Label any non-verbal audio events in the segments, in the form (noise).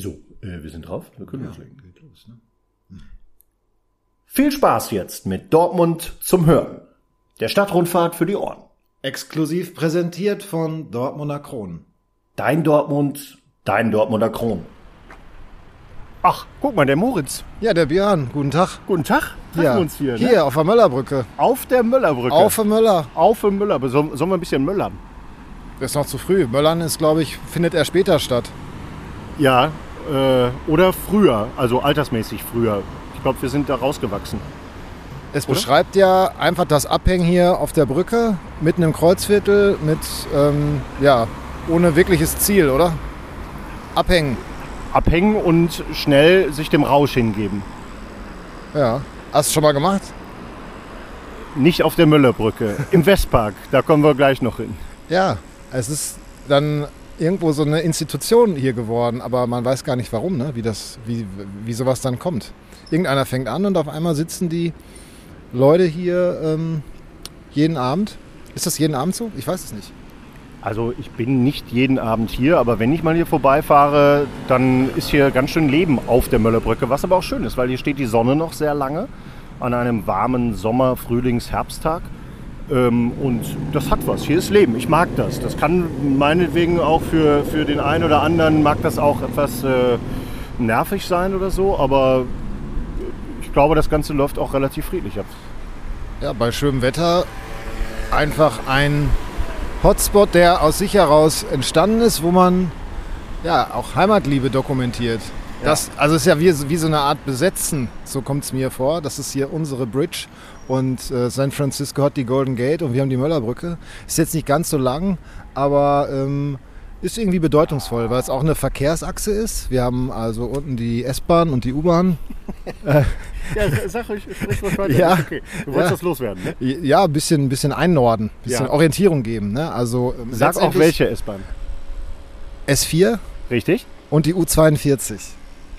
So, äh, wir sind drauf. Wir können loslegen. geht los, ne? Viel Spaß jetzt mit Dortmund zum Hören. Der Stadtrundfahrt für die Ohren. Exklusiv präsentiert von Dortmunder Kronen. Dein Dortmund, dein Dortmunder Kron. Ach, guck mal, der Moritz. Ja, der Björn, guten Tag. Guten Tag. Treffen Ja, uns hier. Ne? hier auf der Möllerbrücke. Auf der Möllerbrücke. Auf der Möller. Auf der Müller. Sollen, sollen wir ein bisschen möllern? Das ist noch zu früh. Möllern ist, glaube ich, findet er später statt. Ja, äh, oder früher, also altersmäßig früher. Ich glaube, wir sind da rausgewachsen. Es beschreibt ja einfach das Abhängen hier auf der Brücke, mitten im Kreuzviertel, mit, ähm, ja, ohne wirkliches Ziel, oder? Abhängen. Abhängen und schnell sich dem Rausch hingeben. Ja. Hast du schon mal gemacht? Nicht auf der Möllerbrücke, im Westpark. Da kommen wir gleich noch hin. Ja. Es ist dann irgendwo so eine Institution hier geworden, aber man weiß gar nicht warum, ne? wie, das, wie, wie sowas dann kommt. Irgendeiner fängt an und auf einmal sitzen die Leute hier ähm, jeden Abend. Ist das jeden Abend so? Ich weiß es nicht. Also ich bin nicht jeden Abend hier, aber wenn ich mal hier vorbeifahre, dann ist hier ganz schön Leben auf der Möllerbrücke, was aber auch schön ist, weil hier steht die Sonne noch sehr lange an einem warmen Sommer-, Frühlings-, Herbsttag. Ähm, und das hat was. Hier ist Leben. Ich mag das. Das kann meinetwegen auch für, für den einen oder anderen, mag das auch etwas äh, nervig sein oder so, aber ich glaube, das Ganze läuft auch relativ friedlich ab. Ja, bei schönem Wetter einfach ein Hotspot, der aus sich heraus entstanden ist, wo man ja auch Heimatliebe dokumentiert. Das, also es ist ja wie, wie so eine Art Besetzen, so kommt es mir vor. Das ist hier unsere Bridge und äh, San Francisco hat die Golden Gate und wir haben die Möllerbrücke. Ist jetzt nicht ganz so lang, aber ähm, ist irgendwie bedeutungsvoll, weil es auch eine Verkehrsachse ist. Wir haben also unten die S-Bahn und die U-Bahn. (laughs) Ja, sag ruhig, sprich was weiter. Ja. Okay. Du wolltest Ja. das loswerden, ne? Ja, ein bisschen, ein bisschen einnorden, ein bisschen Ja. Orientierung geben. Ne? Also ähm, Sag auch welche S-Bahn. S4 Richtig? und die U42.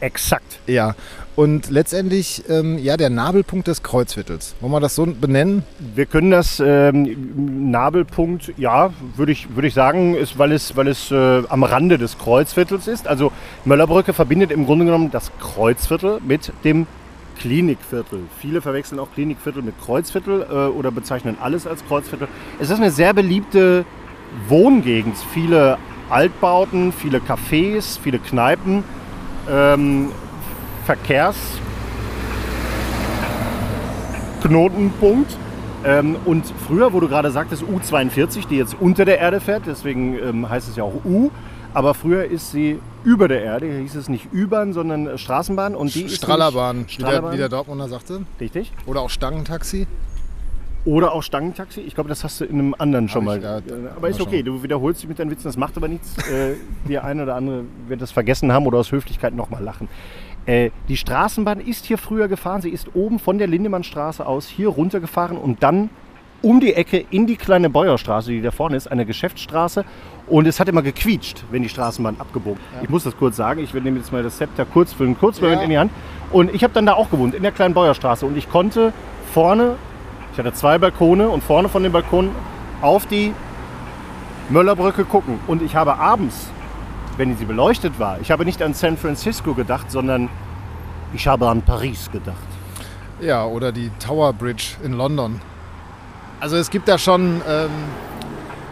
Exakt. Ja, und letztendlich ähm, ja der Nabelpunkt des Kreuzviertels. Wollen wir das so benennen? Wir können das ähm, Nabelpunkt, ja, würde ich, würde ich sagen, ist, weil es, weil es äh, am Rande des Kreuzviertels ist. Also Möllerbrücke verbindet im Grunde genommen das Kreuzviertel mit dem Klinikviertel. Viele verwechseln auch Klinikviertel mit Kreuzviertel äh, oder bezeichnen alles als Kreuzviertel. Es ist eine sehr beliebte Wohngegend. Viele Altbauten, viele Cafés, viele Kneipen, ähm, Verkehrs, Knotenpunkt. Ähm, und früher, wo du gerade sagtest, U42, die jetzt unter der Erde fährt, deswegen ähm, heißt es ja auch U, aber früher ist sie über der Erde, hier hieß es nicht U-Bahn, sondern Straßenbahn. Und die ist Strahlerbahn, nicht- wie der, Strahlerbahn, wie der Dortmunder sagte. richtig. Oder auch Stangentaxi. Oder auch Stangentaxi. Ich glaube, das hast du in einem anderen schon mal. ja, Äh, aber ist okay, du wiederholst dich mit deinen Witzen, das macht aber nichts. Äh, der eine oder andere wird das vergessen haben oder aus Höflichkeit nochmal lachen. Äh, die Straßenbahn ist hier früher gefahren. Sie ist oben von der Lindemannstraße aus hier runtergefahren und dann um die Ecke in die kleine Bäuerstraße, die da vorne ist, eine Geschäftsstraße. Und es hat immer gequietscht, wenn die Straßenbahn abgebogen. Ich muss das kurz sagen. Ich nehme jetzt mal das Zepter kurz für einen Kurzmoment Ja. in die Hand. Und ich habe dann da auch gewohnt, in der kleinen Bäuerstraße. Und ich konnte vorne, ich hatte zwei Balkone und vorne von den Balkonen auf die Möllerbrücke gucken. Und ich habe abends, wenn sie beleuchtet war, ich habe nicht an San Francisco gedacht, sondern ich habe an Paris gedacht. Ja, oder die Tower Bridge in London. Also es gibt da schon ähm,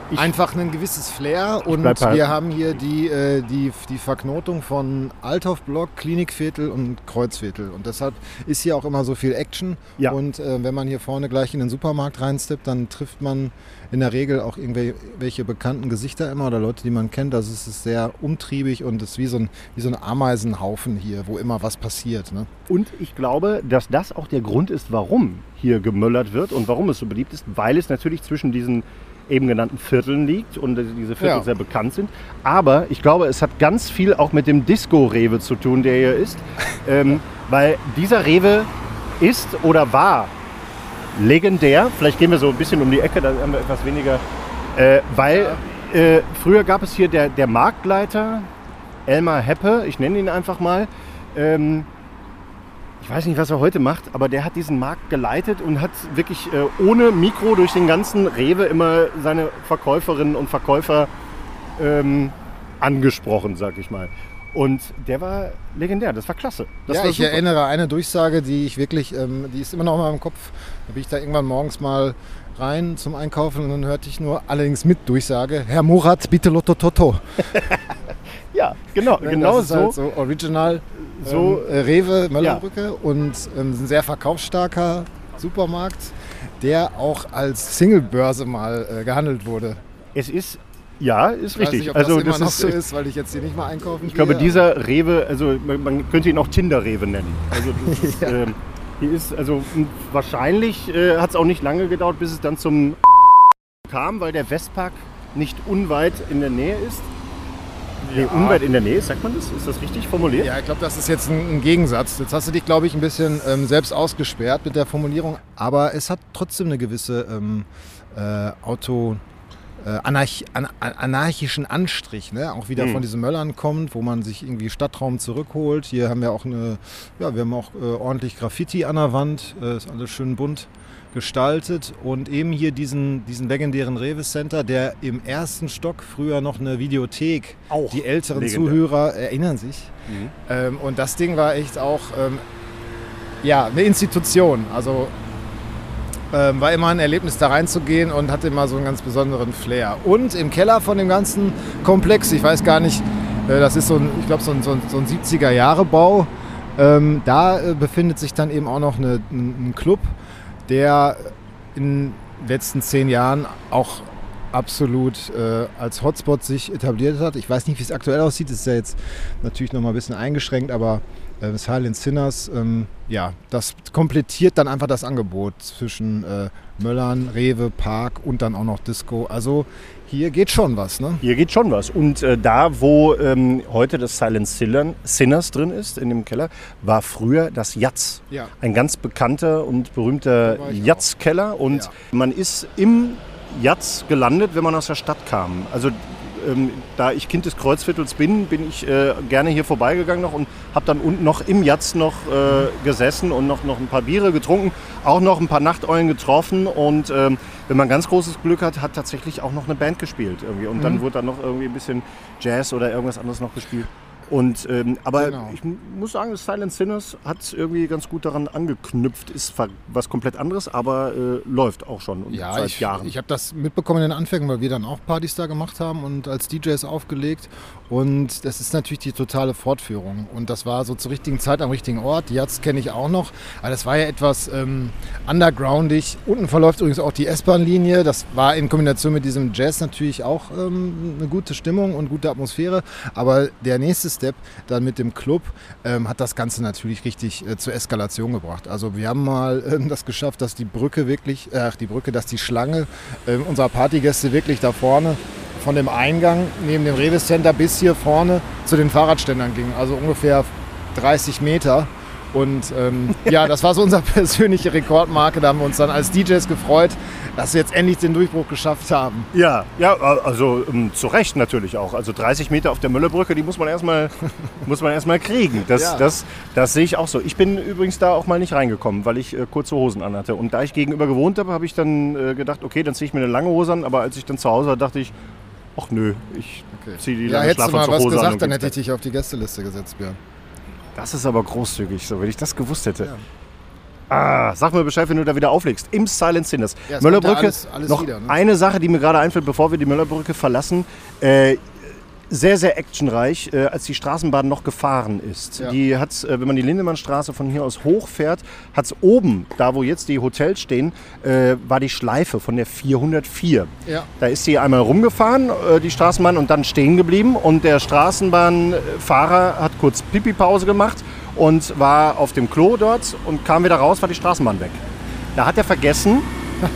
Ich- einfach ein gewisses Flair und halt- wir haben hier die, äh, die, die Verknotung von Althoff-Block, Klinikviertel und Kreuzviertel. Und deshalb ist hier auch immer so viel Action. Ja. Und äh, wenn man hier vorne gleich in den Supermarkt reinsteppt, dann trifft man in der Regel auch irgendwelche bekannten Gesichter immer oder Leute, die man kennt. Also es ist sehr umtriebig und es ist wie so ein, wie so ein Ameisenhaufen hier, wo immer was passiert. Ne? Und ich glaube, dass das auch der Grund ist, warum hier gemöllert wird und warum es so beliebt ist, weil es natürlich zwischen diesen eben genannten Vierteln liegt und diese Viertel Ja. sehr bekannt sind. Aber ich glaube, es hat ganz viel auch mit dem Disco-Rewe zu tun, der hier ist. (laughs) ähm, weil dieser Rewe ist oder war legendär. Vielleicht gehen wir so ein bisschen um die Ecke, da haben wir etwas weniger. Äh, weil äh, früher gab es hier der, der Marktleiter, Elmar Heppe, ich nenne ihn einfach mal. Ähm, ich weiß nicht, was er heute macht, aber der hat diesen Markt geleitet und hat wirklich äh, ohne Mikro durch den ganzen Rewe immer seine Verkäuferinnen und Verkäufer ähm, angesprochen, sag ich mal. Und der war legendär, das war klasse. Das ja, war ich erinnere eine Durchsage, die ich wirklich, ähm, die ist immer noch in meinem Kopf. Da bin ich da irgendwann morgens mal rein zum Einkaufen und dann hörte ich nur, allerdings mit Durchsage, Herr Murat, bitte Lotto Toto. (laughs) Ja, genau, genau das ist so. Halt so original, So, ähm, äh, Rewe, Möllerbrücke und ähm, ein sehr verkaufsstarker Supermarkt, der auch als Singlebörse mal äh, gehandelt wurde. Es ist, ja, ist richtig. nicht, ob also das immer das noch ist, so ist, weil ich jetzt hier nicht mal einkaufen ich glaube, gehe, dieser Rewe, also man, man könnte ihn auch Tinder-Rewe nennen. Also (laughs) ist, Ja. ähm, hier ist, also m, wahrscheinlich äh, hat es auch nicht lange gedauert, bis es dann zum (laughs) kam, weil der Westpark nicht unweit in der Nähe ist. Nee, Ja. unweit in der Nähe, sagt man das? Ist das richtig formuliert? Ja, ich glaube, das ist jetzt ein, ein Gegensatz. Jetzt hast du dich, glaube ich, ein bisschen ähm, selbst ausgesperrt mit der Formulierung. Aber es hat trotzdem eine gewisse ähm, äh, Auto... äh, Anarch an an- anarchischen Anstrich, ne? auch wieder Mhm. von diesen Möllern kommt, wo man sich irgendwie Stadtraum zurückholt. Hier haben wir auch eine, ja, wir haben auch äh, ordentlich Graffiti an der Wand, äh, ist alles schön bunt gestaltet und eben hier diesen, diesen legendären Rewe Center, der im ersten Stock früher noch eine Videothek, Auch die älteren legendär. Zuhörer erinnern sich, Mhm. ähm, und das Ding war echt auch ähm, ja, eine Institution. Also ähm, war immer ein Erlebnis, da reinzugehen und hatte immer so einen ganz besonderen Flair. Und im Keller von dem ganzen Komplex, ich weiß gar nicht, äh, das ist so ein, ich glaube, so ein, so ein, so ein 70er-Jahre-Bau. Ähm, da äh, befindet sich dann eben auch noch eine, ein, ein Club, der in den letzten zehn Jahren auch absolut äh, als Hotspot sich etabliert hat. Ich weiß nicht, wie es aktuell aussieht. Es ist ja jetzt natürlich noch mal ein bisschen eingeschränkt, aber äh, Silent Sinners, ähm, ja, das komplettiert dann einfach das Angebot zwischen äh, Möllern, Rewe, Park und dann auch noch Disco. Also hier geht schon was, ne? Hier geht schon was. Und äh, da, wo ähm, heute das Silent Sinners drin ist, in dem Keller, war früher das Jatz. Ja. Ein ganz bekannter und berühmter. Jatz-Keller. Und Ja. man ist im Jatz gelandet, wenn man aus der Stadt kam. Also ähm, da ich Kind des Kreuzviertels bin, bin ich äh, gerne hier vorbeigegangen noch und habe dann unten noch im Jatz noch äh, gesessen und noch, noch ein paar Biere getrunken, auch noch ein paar Nachteulen getroffen und ähm, wenn man ganz großes Glück hat, hat tatsächlich auch noch eine Band gespielt irgendwie und dann Mhm. wurde dann noch irgendwie ein bisschen Jazz oder irgendwas anderes noch gespielt. Und, ähm, aber Genau. ich muss sagen, Silent Sinners hat irgendwie ganz gut daran angeknüpft. Ist was komplett anderes, aber äh, läuft auch schon Ja, seit ich, Jahren. ich habe das mitbekommen in den Anfängen, weil wir dann auch Partys da gemacht haben und als DJs aufgelegt. Und das ist natürlich die totale Fortführung. Und das war so zur richtigen Zeit am richtigen Ort. Jetzt kenne ich auch noch. Aber das war ja etwas ähm, undergroundig. Unten verläuft übrigens auch die S-Bahn-Linie. Das war in Kombination mit diesem Jazz natürlich auch ähm, eine gute Stimmung und gute Atmosphäre. Aber der nächste Step dann mit dem Club ähm, hat das Ganze natürlich richtig äh, zur Eskalation gebracht. Also wir haben mal ähm, das geschafft, dass die Brücke wirklich, äh, die Brücke, dass die Schlange ähm, unserer Partygäste wirklich da vorne von dem Eingang neben dem Rewe Center bis hier vorne zu den Fahrradständern ging. Also ungefähr 30 Meter. Und ähm, (laughs) ja, das war so unsere (laughs) persönliche Rekordmarke. Da haben wir uns dann als DJs gefreut, dass wir jetzt endlich den Durchbruch geschafft haben. Ja, ja, also ähm, zu Recht natürlich auch. Also 30 Meter auf der Müllerbrücke, die muss man erstmal (laughs) muss man erstmal kriegen. Das, Ja. das, das sehe ich auch so. Ich bin übrigens da auch mal nicht reingekommen, weil ich äh, kurze Hosen anhatte. Und da ich gegenüber gewohnt habe, habe ich dann äh, gedacht, okay, dann ziehe ich mir eine lange Hose an. Aber als ich dann zu Hause war, dachte ich, ach nö, ich ziehe die Ja, lange hättest du mal was Schlafanzughose an. gesagt, dann hätte ich dich auf die Gästeliste gesetzt, Björn. Das ist aber großzügig, so wenn ich das gewusst hätte. Ja. Ah, sag mir Bescheid, wenn du da wieder auflegst. Im Silent Sinners. Ja, es Möllerbrücke, ja alles- alles noch wieder, ne? eine Sache, die mir gerade einfällt, bevor wir die Möllerbrücke verlassen. Äh, sehr, sehr actionreich, äh, als die Straßenbahn noch gefahren ist. Ja. Die hat, äh, wenn man die Lindemannstraße von hier aus hochfährt, hat es oben, da wo jetzt die Hotels stehen, äh, war die Schleife von der 404. Ja. Da ist sie einmal rumgefahren, äh, die Straßenbahn, und dann stehen geblieben. Und der Straßenbahnfahrer hat kurz Pipi-Pause gemacht und war auf dem Klo dort und kam wieder raus, war die Straßenbahn weg. Da hat er vergessen, (laughs)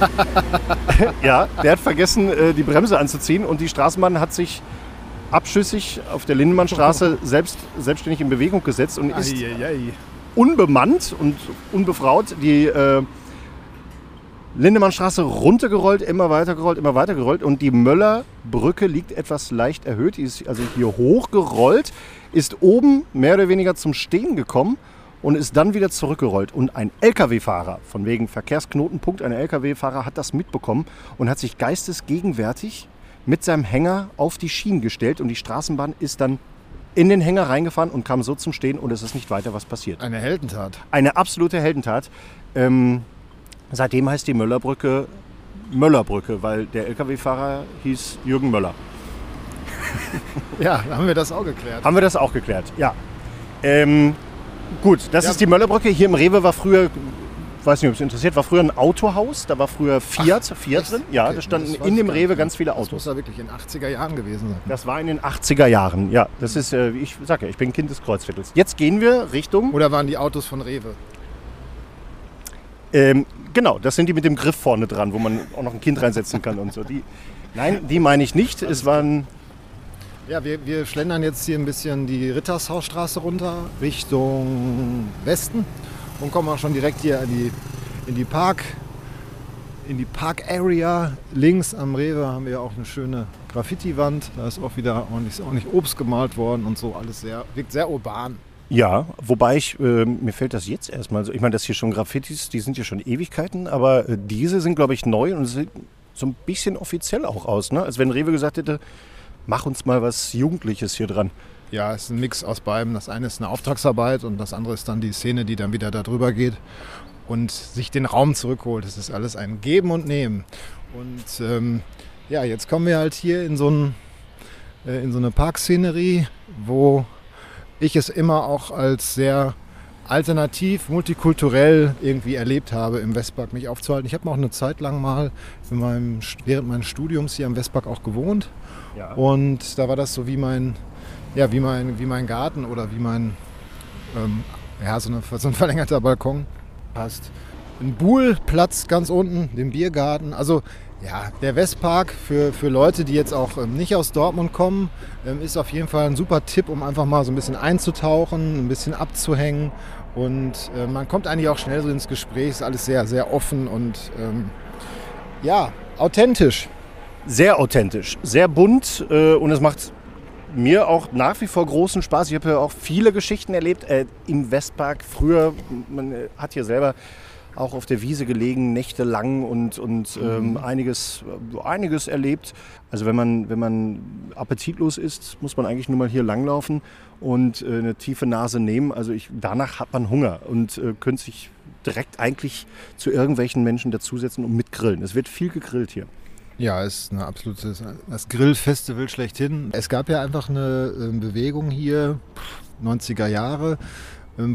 (laughs) ja, der hat vergessen, äh, die Bremse anzuziehen und die Straßenbahn hat sich abschüssig auf der Lindemannstraße (laughs) selbst, selbstständig in Bewegung gesetzt und ist unbemannt und unbefraut die äh, Lindemannstraße runtergerollt, immer weiter gerollt, immer weiter gerollt und die Möllerbrücke liegt etwas leicht erhöht. Die ist also hier hochgerollt, ist oben mehr oder weniger zum Stehen gekommen und ist dann wieder zurückgerollt. Und ein Lkw-Fahrer, von wegen Verkehrsknotenpunkt, ein Lkw-Fahrer hat das mitbekommen und hat sich geistesgegenwärtig mit seinem Hänger auf die Schienen gestellt und die Straßenbahn ist dann in den Hänger reingefahren und kam so zum Stehen und es ist nicht weiter was passiert. Eine Heldentat. Eine absolute Heldentat. Ähm, seitdem heißt die Möllerbrücke Möllerbrücke, weil der Lkw-Fahrer hieß Jürgen Möller. (laughs) Ja, haben wir das auch geklärt. Haben wir das auch geklärt, ja. Ähm, gut, das Ja. ist die Möllerbrücke. Hier im Rewe war früher, weiß nicht, ob es interessiert, war früher ein Autohaus. Da war früher Fiat, Fiat echt? drin. Ja, Okay, da standen in dem Rewe ganz viele Das muss Autos. da wirklich in 80er Jahren gewesen sein. Das war in den 80er Jahren, ja. Das ist, äh, wie ich sage ja, ich bin Kind des Kreuzviertels. Jetzt gehen wir Richtung, Oder waren die Autos von Rewe? ähm, genau, das sind die mit dem Griff vorne dran, wo man auch noch ein Kind reinsetzen kann und so. Die, nein, die meine ich nicht. Es waren, Ja, wir, wir schlendern jetzt hier ein bisschen die Rittershausstraße runter Richtung Westen und kommen auch schon direkt hier in die, in die Park, in die Park Area. Links am Rewe haben wir auch eine schöne Graffiti-Wand. Da ist auch wieder ordentlich, ordentlich Obst gemalt worden und so. Alles sehr, wirkt sehr urban. Ja, wobei ich, äh, mir fällt das jetzt erstmal so, ich meine, das hier schon Graffitis, die sind ja schon Ewigkeiten, aber äh, diese sind, glaube ich, neu und sehen so ein bisschen offiziell auch aus, ne? Als wenn Rewe gesagt hätte, mach uns mal was Jugendliches hier dran. Ja, es ist ein Mix aus beidem. Das eine ist eine Auftragsarbeit und das andere ist dann die Szene, die dann wieder da drüber geht und sich den Raum zurückholt. Es ist alles ein Geben und Nehmen. Und ähm, ja, jetzt kommen wir halt hier in so, ein, äh, in so eine Parkszenerie, wo ich es immer auch als sehr alternativ, multikulturell irgendwie erlebt habe, im Westpark mich aufzuhalten. Ich habe auch eine Zeit lang mal in meinem, während meines Studiums hier am Westpark auch gewohnt. Ja. Und da war das so wie mein, ja, wie mein, wie mein Garten oder wie mein, ähm, ja, so, eine, (laughs) so ein verlängerter Balkon passt. Ein Buhlplatz ganz unten, den Biergarten. Also ja, der Westpark für, für Leute, die jetzt auch ähm, nicht aus Dortmund kommen, ähm, ist auf jeden Fall ein super Tipp, um einfach mal so ein bisschen einzutauchen, ein bisschen abzuhängen. Und äh, man kommt eigentlich auch schnell so ins Gespräch, ist alles sehr, sehr offen und ähm, ja, authentisch. Sehr authentisch, sehr bunt äh, und es macht mir auch nach wie vor großen Spaß. Ich habe ja auch viele Geschichten erlebt äh, im Westpark. Früher, man äh, hat hier selber auch auf der Wiese gelegen, nächtelang und, und ähm, einiges, äh, einiges erlebt. Also wenn man, wenn man appetitlos ist, muss man eigentlich nur mal hier langlaufen und äh, eine tiefe Nase nehmen. Also ich, danach hat man Hunger und äh, könnte sich direkt eigentlich zu irgendwelchen Menschen dazusetzen und mitgrillen. Es wird viel gegrillt hier. Ja, es ist ein absolutes das Grillfestival schlechthin. Es gab ja einfach eine ähm, Bewegung hier, pff, 90er Jahre,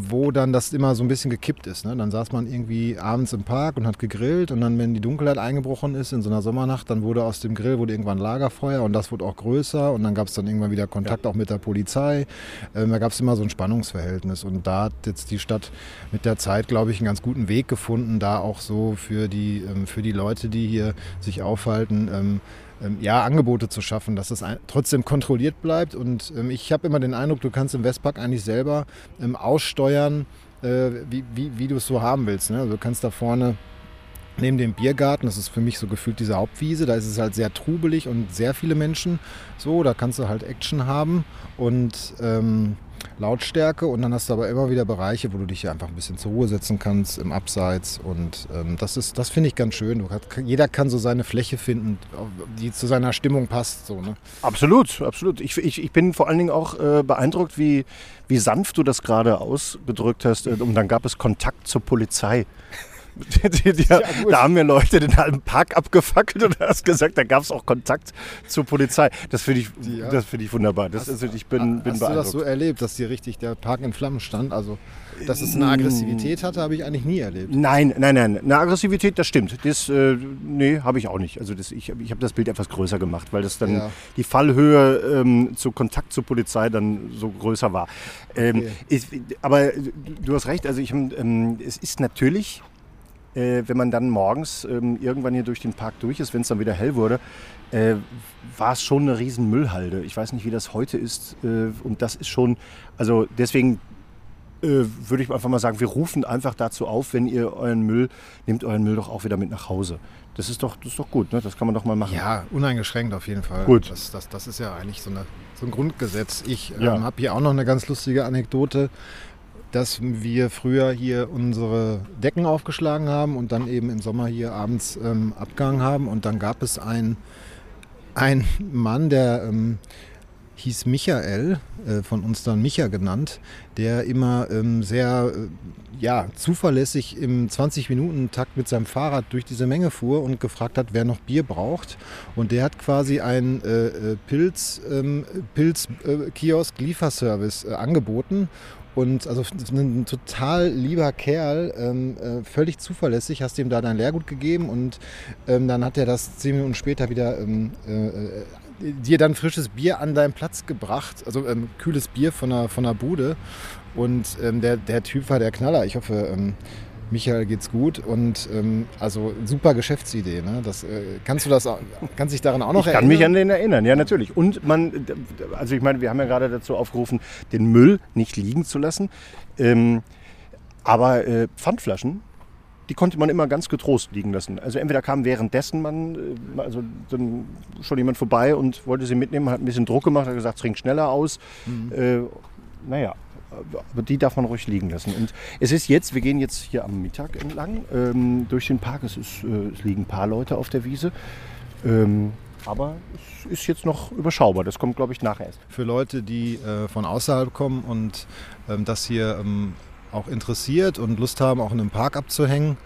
wo dann das immer so ein bisschen gekippt ist. Ne? Dann saß man irgendwie abends im Park und hat gegrillt und dann, wenn die Dunkelheit eingebrochen ist in so einer Sommernacht, dann wurde aus dem Grill wurde irgendwann Lagerfeuer und das wurde auch größer und dann gab es dann irgendwann wieder Kontakt auch mit der Polizei. Ähm, da gab es immer so ein Spannungsverhältnis und da hat jetzt die Stadt mit der Zeit, glaube ich, einen ganz guten Weg gefunden, da auch so für die, ähm, für die Leute, die hier sich aufhalten, ähm, ähm, ja, Angebote zu schaffen, dass es trotzdem kontrolliert bleibt. Und ähm, ich habe immer den Eindruck, du kannst im Westpark eigentlich selber ähm, aussteuern, äh, wie, wie, wie du es so haben willst. Ne? Also du kannst da vorne neben dem Biergarten, das ist für mich so gefühlt diese Hauptwiese, da ist es halt sehr trubelig und sehr viele Menschen. So, da kannst du halt Action haben und ähm, Lautstärke und dann hast du aber immer wieder Bereiche, wo du dich einfach ein bisschen zur Ruhe setzen kannst im Abseits und ähm, das ist, das finde ich ganz schön. Hat, jeder kann so seine Fläche finden, die zu seiner Stimmung passt. So, ne? Absolut, absolut. Ich, ich, ich bin vor allen Dingen auch äh, beeindruckt, wie, wie sanft du das gerade ausgedrückt hast. Äh, Und dann gab es Kontakt zur Polizei. (laughs) Die, die, Ja, da haben mir Leute den halben Park abgefackelt und du hast gesagt, da gab es auch Kontakt zur Polizei. Das finde ich, Ja. das finde ich wunderbar. Das, also ich bin, bin Hast du das so erlebt, dass hier richtig der Park in Flammen stand? Also, dass es eine Aggressivität hatte, habe ich eigentlich nie erlebt. Nein, nein, nein. Eine Aggressivität, das stimmt. Das, äh, nee, habe ich auch nicht. Also das, ich, ich habe das Bild etwas größer gemacht, weil das dann Ja. die Fallhöhe ähm, zu Kontakt zur Polizei dann so größer war. Ähm, Okay. ist, aber du hast recht. Also ich, ähm, es ist natürlich, äh, wenn man dann morgens ähm, irgendwann hier durch den Park durch ist, wenn es dann wieder hell wurde, äh, war es schon eine riesen Müllhalde. Ich weiß nicht, wie das heute ist. Äh, und das ist schon, also deswegen äh, würde ich einfach mal sagen, wir rufen einfach dazu auf, wenn ihr euren Müll, nehmt euren Müll doch auch wieder mit nach Hause. Das ist doch, das ist doch gut, ne? das kann man doch mal machen. Ja, uneingeschränkt auf jeden Fall. Gut. Das, das, das ist ja eigentlich so, eine, so ein Grundgesetz. Ich Ja. ähm, habe hier auch noch eine ganz lustige Anekdote, dass wir früher hier unsere Decken aufgeschlagen haben und dann eben im Sommer hier abends ähm, abgehangen haben. Und dann gab es einen, Mann, der ähm, hieß Michael, äh, von uns dann Micha genannt, der immer ähm, sehr äh, ja, zuverlässig im 20-Minuten-Takt mit seinem Fahrrad durch diese Menge fuhr und gefragt hat, wer noch Bier braucht. Und der hat quasi einen äh, äh Pilz, ähm, Pilz-Kiosk-Lieferservice äh, angeboten. Und also ein total lieber Kerl, ähm, äh, völlig zuverlässig, hast ihm da dein Lehrgut gegeben und ähm, dann hat er das zehn Minuten später wieder ähm, äh, dir dann frisches Bier an deinen Platz gebracht, also ähm, kühles Bier von der, von der Bude. Und ähm, der, der Typ war der Knaller. Ich hoffe, ähm, Michael geht's gut und ähm, also super Geschäftsidee. Ne? Das, äh, kannst du das, kannst dich daran auch noch ich erinnern? Ich kann mich an den erinnern, ja natürlich. Und man, also ich meine, wir haben ja gerade dazu aufgerufen, den Müll nicht liegen zu lassen. Ähm, aber äh, Pfandflaschen die konnte man immer ganz getrost liegen lassen. Also entweder kam währenddessen man, äh, also dann schon jemand vorbei und wollte sie mitnehmen, hat ein bisschen Druck gemacht, hat gesagt, trink schneller aus. Mhm. Äh, naja, aber die darf man ruhig liegen lassen. Und es ist jetzt, wir gehen jetzt hier am Mittag entlang ähm, durch den Park. Es, ist, äh, es liegen ein paar Leute auf der Wiese. Ähm, aber es ist jetzt noch überschaubar. Das kommt, glaube ich, nachher erst. Für Leute, die äh, von außerhalb kommen und ähm, das hier ähm, auch interessiert und Lust haben, auch in einem Park abzuhängen.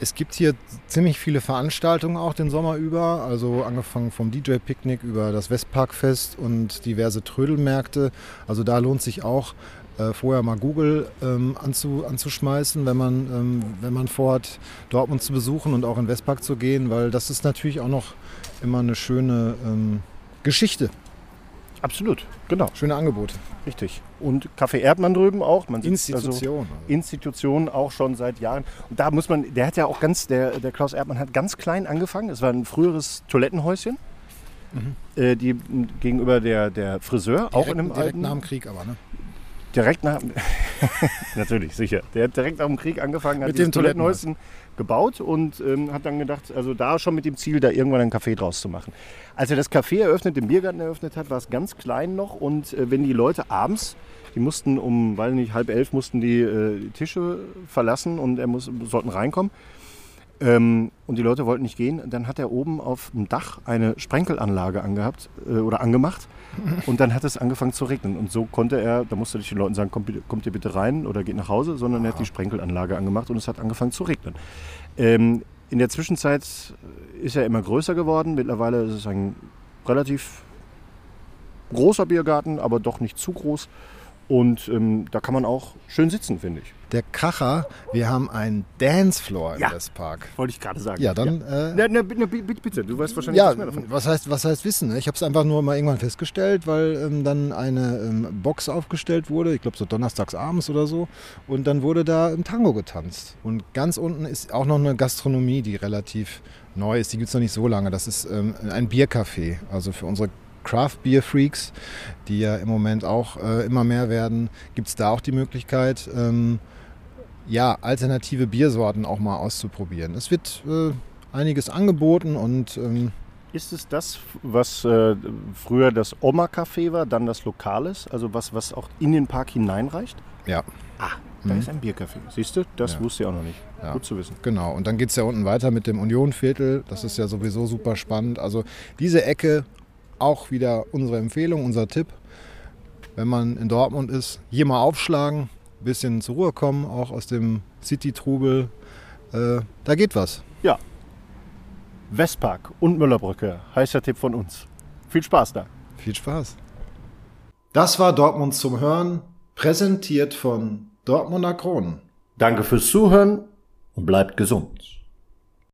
Es gibt hier ziemlich viele Veranstaltungen auch den Sommer über, also angefangen vom DJ-Picknick über das Westparkfest und diverse Trödelmärkte. Also da lohnt sich auch äh, vorher mal Google ähm, anzu, anzuschmeißen, wenn man, ähm, wenn man vorhat, Dortmund zu besuchen und auch in Westpark zu gehen, weil das ist natürlich auch noch immer eine schöne ähm, Geschichte. Absolut, genau. Schöne Angebote. Richtig. Und Café Erdmann drüben auch. Man Institution. Also Institution auch schon seit Jahren. Und da muss man, der hat ja auch ganz, der, der Klaus Erdmann hat ganz klein angefangen. Es war ein früheres Toilettenhäuschen. Mhm. Äh, die gegenüber der, der Friseur, direkt, auch in einem direkt alten, nach dem Krieg aber, ne? Direkt nach. (laughs) Natürlich, sicher. Der hat direkt nach dem Krieg angefangen, hat mit dem Toilettenhäuschen gebaut und ähm, hat dann gedacht, also da schon mit dem Ziel, da irgendwann ein Café draus zu machen. Als er das Café eröffnet, den Biergarten eröffnet hat, war es ganz klein noch und äh, wenn die Leute abends, die mussten um, weil nicht halb elf, mussten die, äh, Tische verlassen und er muss, sollten reinkommen. Ähm, und die Leute wollten nicht gehen. Dann hat er oben auf dem Dach eine Sprenkelanlage angehabt äh, oder angemacht. Und dann hat es angefangen zu regnen. Und so konnte er, da musste ich den Leuten sagen, kommt, kommt ihr bitte rein oder geht nach Hause, sondern er hat die Sprenkelanlage angemacht und es hat angefangen zu regnen. Ähm, in der Zwischenzeit ist er immer größer geworden. Mittlerweile ist es ein relativ großer Biergarten, aber doch nicht zu groß. Und ähm, da kann man auch schön sitzen, finde ich. Der Kracher, wir haben einen Dancefloor ja, im Westpark. Wollte ich gerade sagen. Ja, dann. Ja. Äh, na, na, na, bitte, bitte, du weißt wahrscheinlich ja, mehr davon. Was heißt, was heißt Wissen? Ne? Ich habe es einfach nur mal irgendwann festgestellt, weil ähm, dann eine ähm, Box aufgestellt wurde, ich glaube so donnerstags abends oder so. Und dann wurde da im Tango getanzt. Und ganz unten ist auch noch eine Gastronomie, die relativ neu ist. Die gibt es noch nicht so lange. Das ist ähm, ein Biercafé. Also für unsere Craft Beer Freaks, die ja im Moment auch äh, immer mehr werden, gibt es da auch die Möglichkeit, ähm, ja, alternative Biersorten auch mal auszuprobieren. Es wird äh, einiges angeboten und ähm, ist es das, was äh, früher das Oma-Café war, dann das Lokales? Also was, was auch in den Park hineinreicht? Ja. Ah, da mhm. ist ein Biercafé. Siehst du, das ja. wusste ich auch noch nicht. Ja. Gut zu wissen. Genau, und dann geht es ja unten weiter mit dem Unionviertel. Das ist ja sowieso super spannend. Also diese Ecke auch wieder unsere Empfehlung, unser Tipp. Wenn man in Dortmund ist, hier mal aufschlagen, ein bisschen zur Ruhe kommen, auch aus dem City-Trubel. Äh, da geht was. Ja. Westpark und Müllerbrücke, heißer Tipp von uns. Viel Spaß da. Viel Spaß. Das war Dortmund zum Hören, präsentiert von Dortmunder Kronen. Danke fürs Zuhören und bleibt gesund.